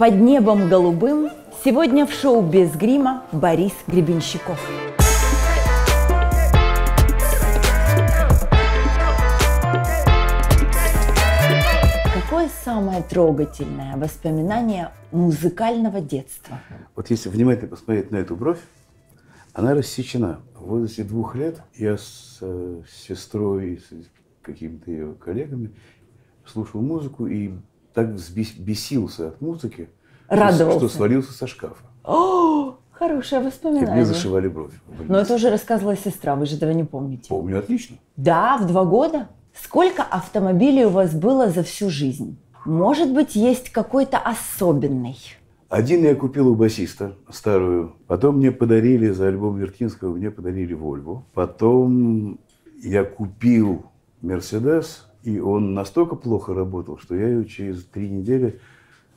Под небом голубым сегодня в шоу «Без грима» Борис Гребенщиков. Какое самое трогательное воспоминание музыкального детства? Вот если внимательно посмотреть на эту бровь, она рассечена. В возрасте двух лет я с э, сестрой, с какими-то ее коллегами слушал музыку и так взбес- бесился от музыки, что- Радовался. что свалился со шкафа. О, хорошее И мне воспоминание. зашивали больнице. Но это уже рассказывала сестра, вы же этого не помните. Помню отлично. Да, в два года. Сколько автомобилей у вас было за всю жизнь? Может быть, есть какой-то особенный? Один я купил у басиста, старую. Потом мне подарили за альбом Вертинского, мне подарили Вольву. Потом я купил Мерседес, и он настолько плохо работал, что я ее через три недели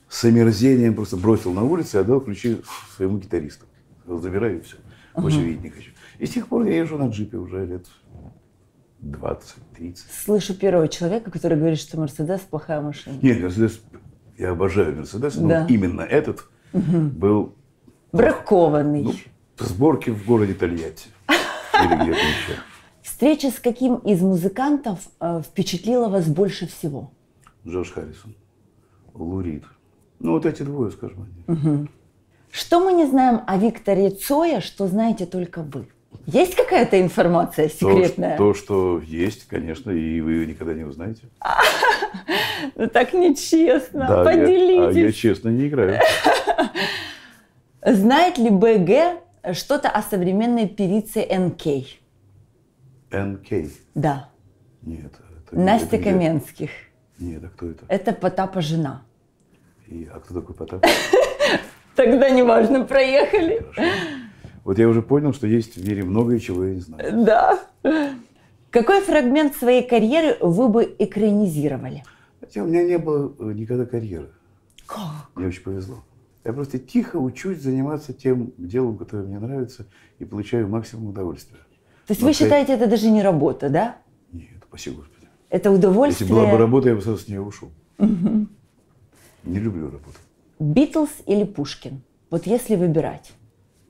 с омерзением просто бросил на улицу и отдал ключи своему гитаристу. Забираю и все. Больше видеть не хочу. И с тех пор я езжу на джипе уже лет 20-30. Слышу первого человека, который говорит, что Мерседес плохая машина. Нет, Мерседес, я обожаю Мерседес, но Да. вот именно этот был Бракованный. Ну, сборки в городе Тольятти. Или где-то еще. Встреча с каким из музыкантов э, впечатлила вас больше всего? Джордж Харрисон, Лурид. Ну, вот эти двое, скажем. они. Что мы не знаем о Викторе Цоя, что знаете только вы? Есть какая-то информация То, секретная? То, что есть, конечно, и вы ее никогда не узнаете. Ну так нечестно. Да, я- Поделитесь. а я честно не играю. Знает ли БГ что-то о современной певице НК? НК. Да. Нет. это Настя это? Каменских. Нет, а кто это? Это Потапа жена. И- а кто такой Потап? Тогда неважно, проехали. Вот я уже понял, что есть в мире многое, чего я не знаю. Да. Какой фрагмент своей карьеры вы бы экранизировали? Хотя у меня не было э, никогда карьеры. Как? Мне очень повезло. Я просто тихо учусь заниматься тем делом, которое мне нравится, и получаю максимум удовольствия. То есть Но вы ты- считаете, это даже не работа, да? Нет, спасибо Господи. Это Если удовольствие. была бы работа, я бы сразу с нее ушел. Не люблю работу. Битлз или Пушкин? Вот если выбирать.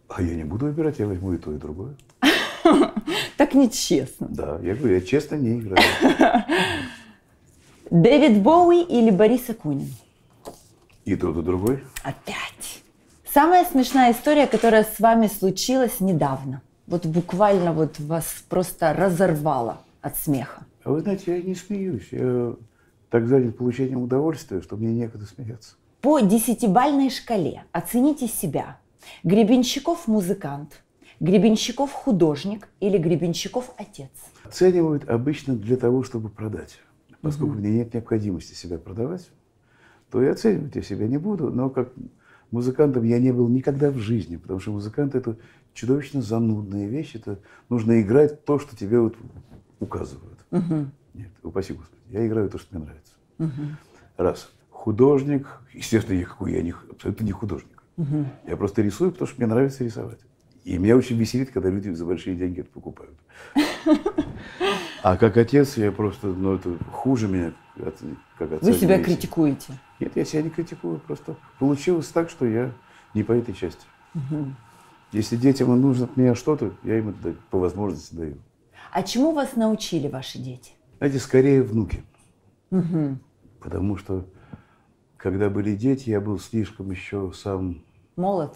А я не буду выбирать, я возьму и то, и другое. Так нечестно. Да, я говорю, я честно не играю. Дэвид Боуи или Борис Акунин? И тот, и другой. Опять. Самая смешная история, которая с вами случилась недавно. Вот буквально вот вас просто разорвало от смеха. А вы знаете, я не смеюсь. Я так занят получением удовольствия, что мне некогда смеяться. По десятибальной шкале оцените себя. Гребенщиков музыкант, Гребенщиков художник или Гребенщиков отец? Оценивают обычно для того, чтобы продать. Поскольку мне нет необходимости себя продавать, то и оценивать я себя не буду. Но как музыкантом я не был никогда в жизни, потому что музыкант – это чудовищно занудная вещь. Это нужно играть то, что тебе вот указывают. Нет, упаси Господи. Я играю то, что мне нравится. Раз. Художник, естественно, я какой я не, абсолютно не художник. Я просто рисую, потому что мне нравится рисовать. И меня очень веселит, когда люди за большие деньги это покупают. А как отец, я просто, ну, это хуже меня, от- как отца. Вы себя весит. критикуете. Нет, я себя не критикую, просто получилось так, что я не по этой части. Если детям нужно от меня что-то, я им это по возможности даю. А чему вас научили ваши дети? Знаете, скорее внуки. Потому что, когда были дети, я был слишком еще сам... Молод?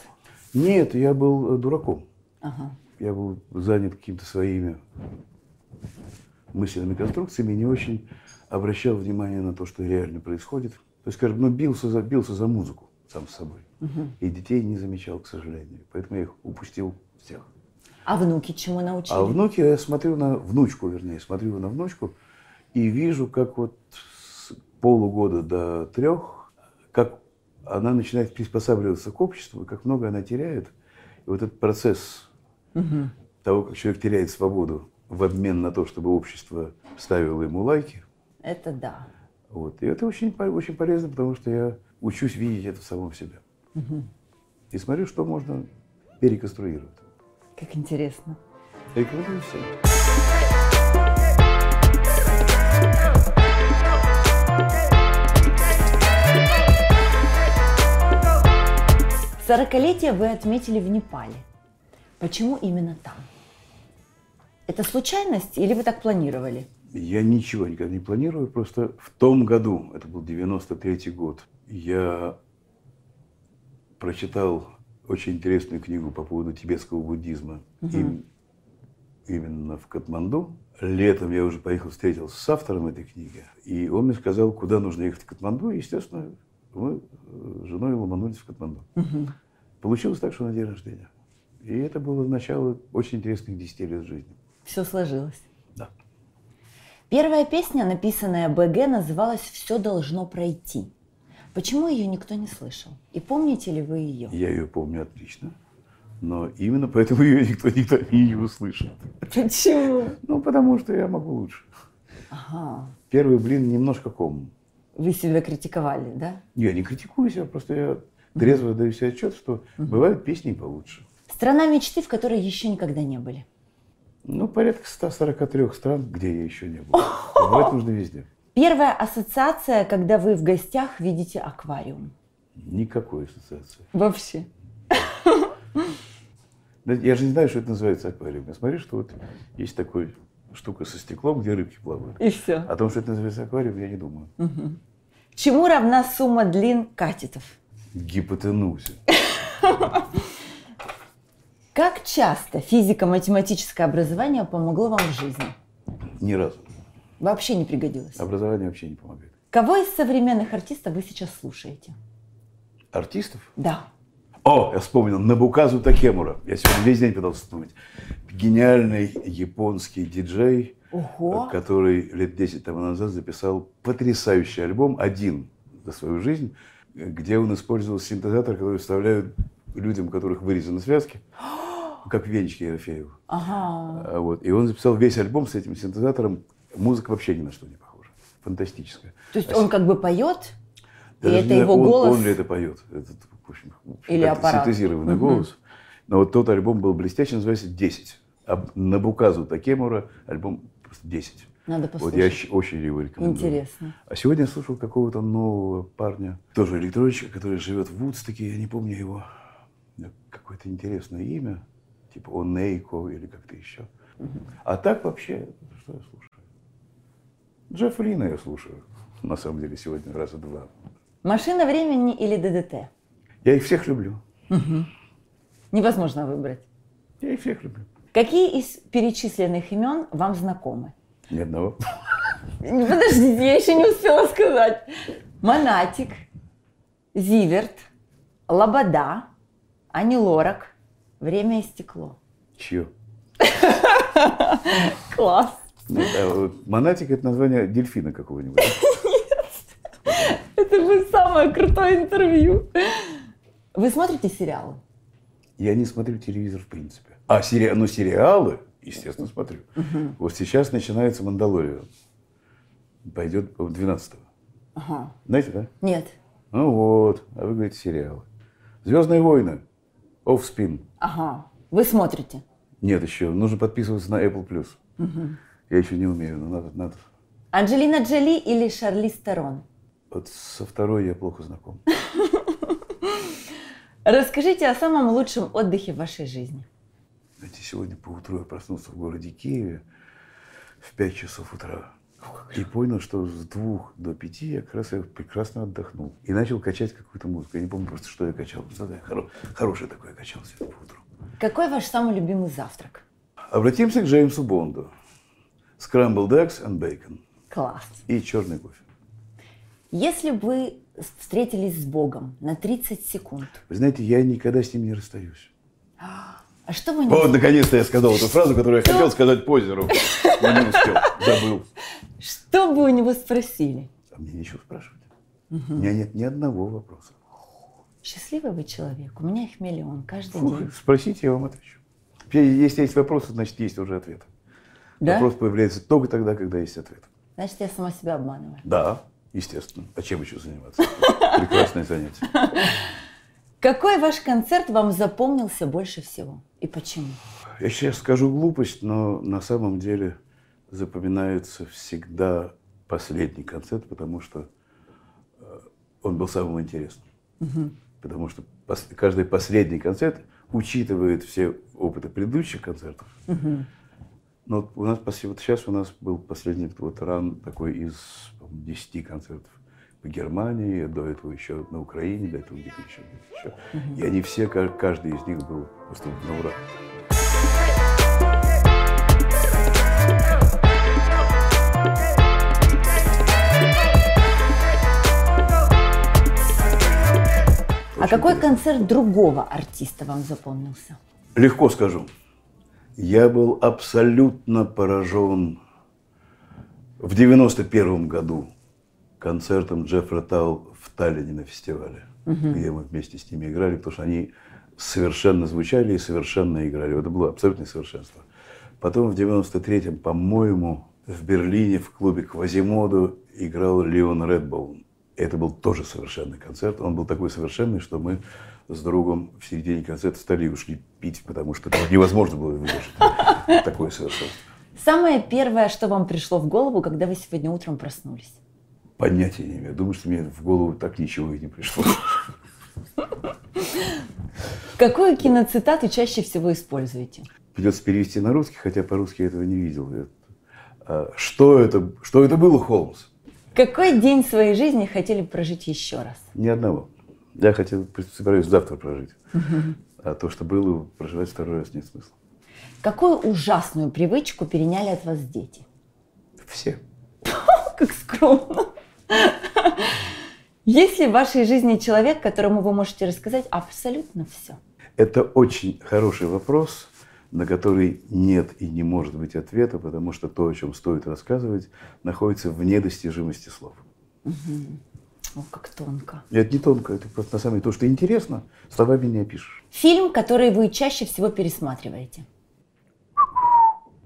Нет, я был э, дураком. Ага. Я был занят какими-то своими мысленными конструкциями и не очень обращал внимание на то, что реально происходит. То есть, скажем, ну, бился за, бился за музыку сам с собой. И детей не замечал, к сожалению. Поэтому я их упустил всех. А внуки чему научили? А внуки, я смотрю на внучку, вернее, смотрю на внучку и вижу, как вот с полугода до трех, как она начинает приспосабливаться к обществу, как много она теряет. И вот этот процесс того, как человек теряет свободу в обмен на то, чтобы общество ставило ему лайки, Это да. Вот. И это очень, очень полезно, потому что я учусь видеть это в самом себе. И смотрю, что можно переконструировать. Как интересно. Рекомендую всем. Сорокалетие вы отметили в Непале. Почему именно там? Это случайность или вы так планировали? Я ничего никогда не планирую, просто в том году, это был 93 год, я прочитал очень интересную книгу по поводу тибетского буддизма угу. им, именно в Катманду. Летом я уже поехал, встретился с автором этой книги, и он мне сказал, куда нужно ехать в Катманду, и, естественно, мы с женой ломанулись в Катманду. Угу. Получилось так, что на день рождения. И это было начало очень интересных 10 лет жизни. Все сложилось. Первая песня, написанная БГ, называлась «Все должно пройти». Почему ее никто не слышал? И помните ли вы ее? Я ее помню отлично. Но именно поэтому ее никто никто не услышит. Почему? Ну, потому что я могу лучше. Ага. Первый блин немножко ком. Вы себя критиковали, да? Я не критикую себя, просто я трезво даю себе отчет, что бывают песни получше. Страна мечты, в которой еще никогда не были. Ну, порядка 143 стран, где я еще не был. Бывать нужно везде. Первая ассоциация, когда вы в гостях видите аквариум. Никакой ассоциации. Вообще. Я же не знаю, что это называется аквариум. Я смотрю, что вот есть такой штука со стеклом, где рыбки плавают. И все. О том, что это называется аквариум, я не думаю. Угу. Чему равна сумма длин катетов? Гипотенузе. Как часто физико-математическое образование помогло вам в жизни? Ни разу. Вообще не пригодилось? Образование вообще не помогает. Кого из современных артистов вы сейчас слушаете? Артистов? Да. О, я вспомнил, Набуказу Такемура. Я сегодня весь день пытался вспомнить. Гениальный японский диджей, Ого. который лет 10 тому назад записал потрясающий альбом, один за свою жизнь, где он использовал синтезатор, который вставляют людям, у которых вырезаны связки, как венчики Ерофеева. Ага. А вот. И он записал весь альбом с этим синтезатором. Музыка вообще ни на что не похожа. Фантастическая. То есть а он как бы поет, и это его он, голос? Он ли это поет? Это, в общем, Или аппарат? Синтезированный угу. голос. Но вот тот альбом был блестящий, называется «10». А на Буказу Такемура альбом просто 10. Надо послушать. Вот я очень его рекомендую. Интересно. А сегодня я слушал какого-то нового парня, тоже электронщика, который живет в Вудстоке, я не помню его, какое-то интересное имя, типа Онейко или как-то еще. Угу. А так вообще, что я слушаю? Джефф Лина я слушаю, на самом деле, сегодня раза два. Машина времени или ДДТ? Я их всех люблю. Угу. Невозможно выбрать. Я их всех люблю. Какие из перечисленных имен вам знакомы? Ни одного. Подождите, я еще не успела сказать. Монатик, Зиверт, Лобода, Ани Лорак, Время и стекло. Чье? Класс. Ну, да, Монатик это название дельфина какого-нибудь. Нет. Это будет самое крутое интервью. Вы смотрите сериалы? Я не смотрю телевизор в принципе. А сери... ну, сериалы, естественно, смотрю. Угу. Вот сейчас начинается «Мандалория». Пойдет 12-го. Ага. Знаете, да? Нет. Ну вот, а вы говорите сериалы. «Звездные войны». Offspin. Ага. Вы смотрите? Нет еще. Нужно подписываться на Apple+. Угу. Я еще не умею, но надо. надо. Анджелина Джоли или Шарли Стерон? Вот со второй я плохо знаком. Расскажите о самом лучшем отдыхе в вашей жизни. Знаете, сегодня поутру я проснулся в городе Киеве в 5 часов утра. И понял, что с двух до пяти я как раз я прекрасно отдохнул. И начал качать какую-то музыку. Я не помню просто, что я качал. Знаете, хоро... Хорошее такое качал сегодня по утру. Какой ваш самый любимый завтрак? Обратимся к Джеймсу Бонду. Scrambled eggs and bacon. Класс. И черный кофе. Если бы вы встретились с Богом на 30 секунд. Вы знаете, я никогда с ним не расстаюсь. А что вы не... Вот, наконец-то я сказал эту фразу, которую я хотел сказать по озеру, но не успел, забыл. Что бы у него спросили? А мне нечего спрашивать. Угу. У меня нет ни одного вопроса. Счастливый вы человек. У меня их миллион каждый день. Спросите, я вам отвечу. Если есть вопросы, значит, есть уже ответ. Да? Вопрос появляется только тогда, когда есть ответ. Значит, я сама себя обманываю. Да, естественно. А чем еще заниматься? Прекрасное занятие. Какой ваш концерт вам запомнился больше всего? И почему? Я сейчас скажу глупость, но на самом деле запоминается всегда последний концерт, потому что он был самым интересным. Угу. потому что пос- каждый последний концерт учитывает все опыты предыдущих концертов. Но вот у нас вот сейчас у нас был последний вот ран такой из по-моему, 10 концертов по Германии, до этого еще на Украине, до этого где-то еще, где-то еще. И они все, ка- каждый из них был просто на ура. А какой концерт другого артиста вам запомнился? Легко скажу. Я был абсолютно поражен в 91 году концертом Джеффра Тау в Таллине на фестивале, где мы вместе с ними играли, потому что они совершенно звучали и совершенно играли. Это было абсолютное совершенство. Потом в 93-м, по-моему, в Берлине в клубе Квазимоду играл Леон Редбоун. Это был тоже совершенный концерт. Он был такой совершенный, что мы с другом в середине концерта стали и ушли пить, потому что это невозможно было выдержать. Такое совершенство. Самое первое, что вам пришло в голову, когда вы сегодня утром проснулись? Понятия не имею. Думаю, что мне в голову так ничего и не пришло. Какую киноцитату чаще всего используете? Придется перевести на русский, хотя по-русски я этого не видел. А, Что это, что это было, Холмс? Какой день своей жизни хотели бы прожить еще раз? Ни одного. Я хотел, собираюсь завтра прожить. А то, что было, проживать второй раз нет смысла. Какую ужасную привычку переняли от вас дети? Все. Как скромно. Есть ли в вашей жизни человек, которому вы можете рассказать абсолютно все? Это очень хороший вопрос, на который нет и не может быть ответа, потому что то, о чем стоит рассказывать, находится вне достижимости слов. О, как тонко. Это не тонко, это просто на самом деле то, что интересно, словами не опишешь. Фильм, который вы чаще всего пересматриваете?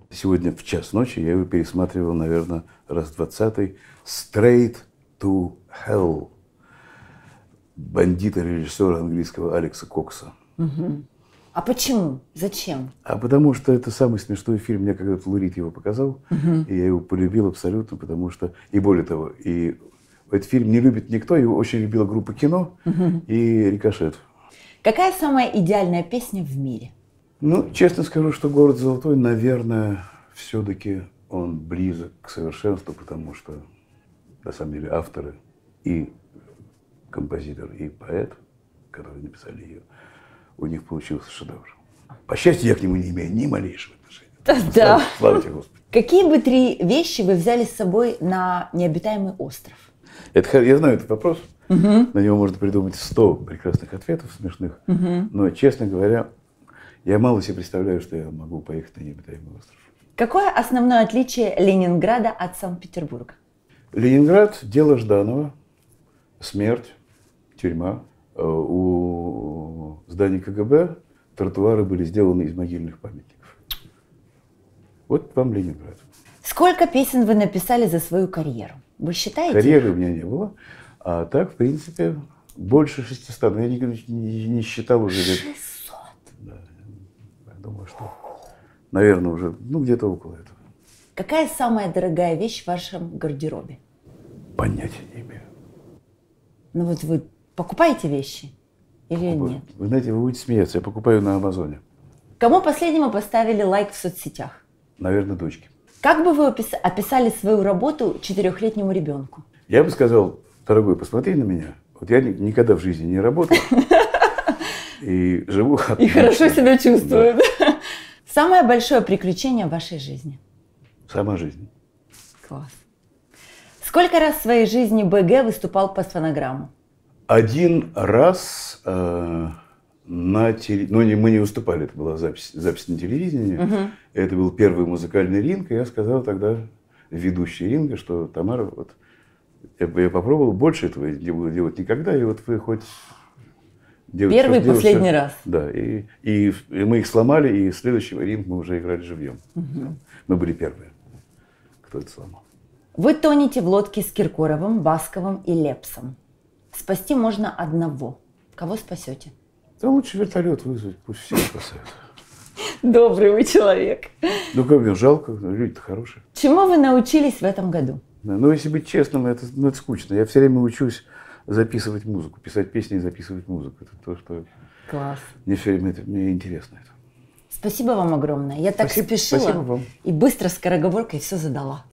Сегодня в час ночи я его пересматривал, наверное, раз двадцатый. «Straight to Hell» бандита режиссера английского Алекса Кокса. А почему? Зачем? А потому что это самый смешной фильм. Мне когда-то Лурид его показал, и я его полюбил абсолютно, потому что... И более того, и этот фильм не любит никто, его очень любила группа кино и Рикошет. Какая самая идеальная песня в мире? Ну, честно скажу, что «Город золотой», наверное, все-таки он близок к совершенству, потому что, на самом деле, авторы и композитор, и поэт, которые написали ее, у них получился шедевр. По счастью, я к нему не имею ни малейшего отношения. Да. Слава, слава тебе, Господи. Какие бы три вещи вы взяли с собой на необитаемый остров? Это, я знаю этот вопрос. На него можно придумать сто прекрасных ответов смешных. Но, честно говоря, я мало себе представляю, что я могу поехать на необитаемый остров. Какое основное отличие Ленинграда от Санкт-Петербурга? Ленинград, дело Жданова, смерть, тюрьма. Э, У здания КГБ тротуары были сделаны из могильных памятников. Вот вам Ленинград. Сколько песен вы написали за свою карьеру? Вы считаете? Карьеры у меня не было, а так, в принципе, больше 600. Но я не, не- не считал уже лет. 600. Я думаю, что, наверное, уже, ну, где-то около этого. Какая самая дорогая вещь в вашем гардеробе? Понятия не имею. Ну вот вы покупаете вещи или Вы- нет? Вы знаете, вы будете смеяться, я покупаю на Амазоне. Кому последнему поставили лайк в соцсетях? Наверное, дочки. Как бы вы опис- описали свою работу четырехлетнему ребенку? Я бы сказал, дорогой, посмотри на меня. Вот я ни- никогда в жизни не работал. И живу И хорошо себя чувствует. Самое большое приключение в вашей жизни? Сама жизнь. Класс. Сколько раз в своей жизни БГ выступал по фонограмму? Один раз э, на теле... Ну, не, мы не выступали, это была запись, запись на телевидении. Это был первый музыкальный ринг, и я сказал тогда ведущей ринга, что Тамара, вот я, я попробовал больше этого не буду делать никогда, и вот вы хоть... делайте, Первый и последний раз. Да, и, и, и мы их сломали, и следующий ринг мы уже играли живьем. Мы были первые, кто это сломал. Вы тонете в лодке с Киркоровым, Басковым и Лепсом. Спасти можно одного. Кого спасете? Да лучше вертолет вызвать, пусть все спасают. Добрый вы человек. Ну, как мне жалко, люди-то хорошие. Чему вы научились в этом году? Ну, если быть честным, это, ну, это скучно. Я все время учусь записывать музыку, писать песни и записывать музыку. Это то, что Класс. мне все время это, мне интересно. Это. Спасибо вам огромное. Я так Спасибо- спешила спасибо вам. и быстро скороговоркой все задала.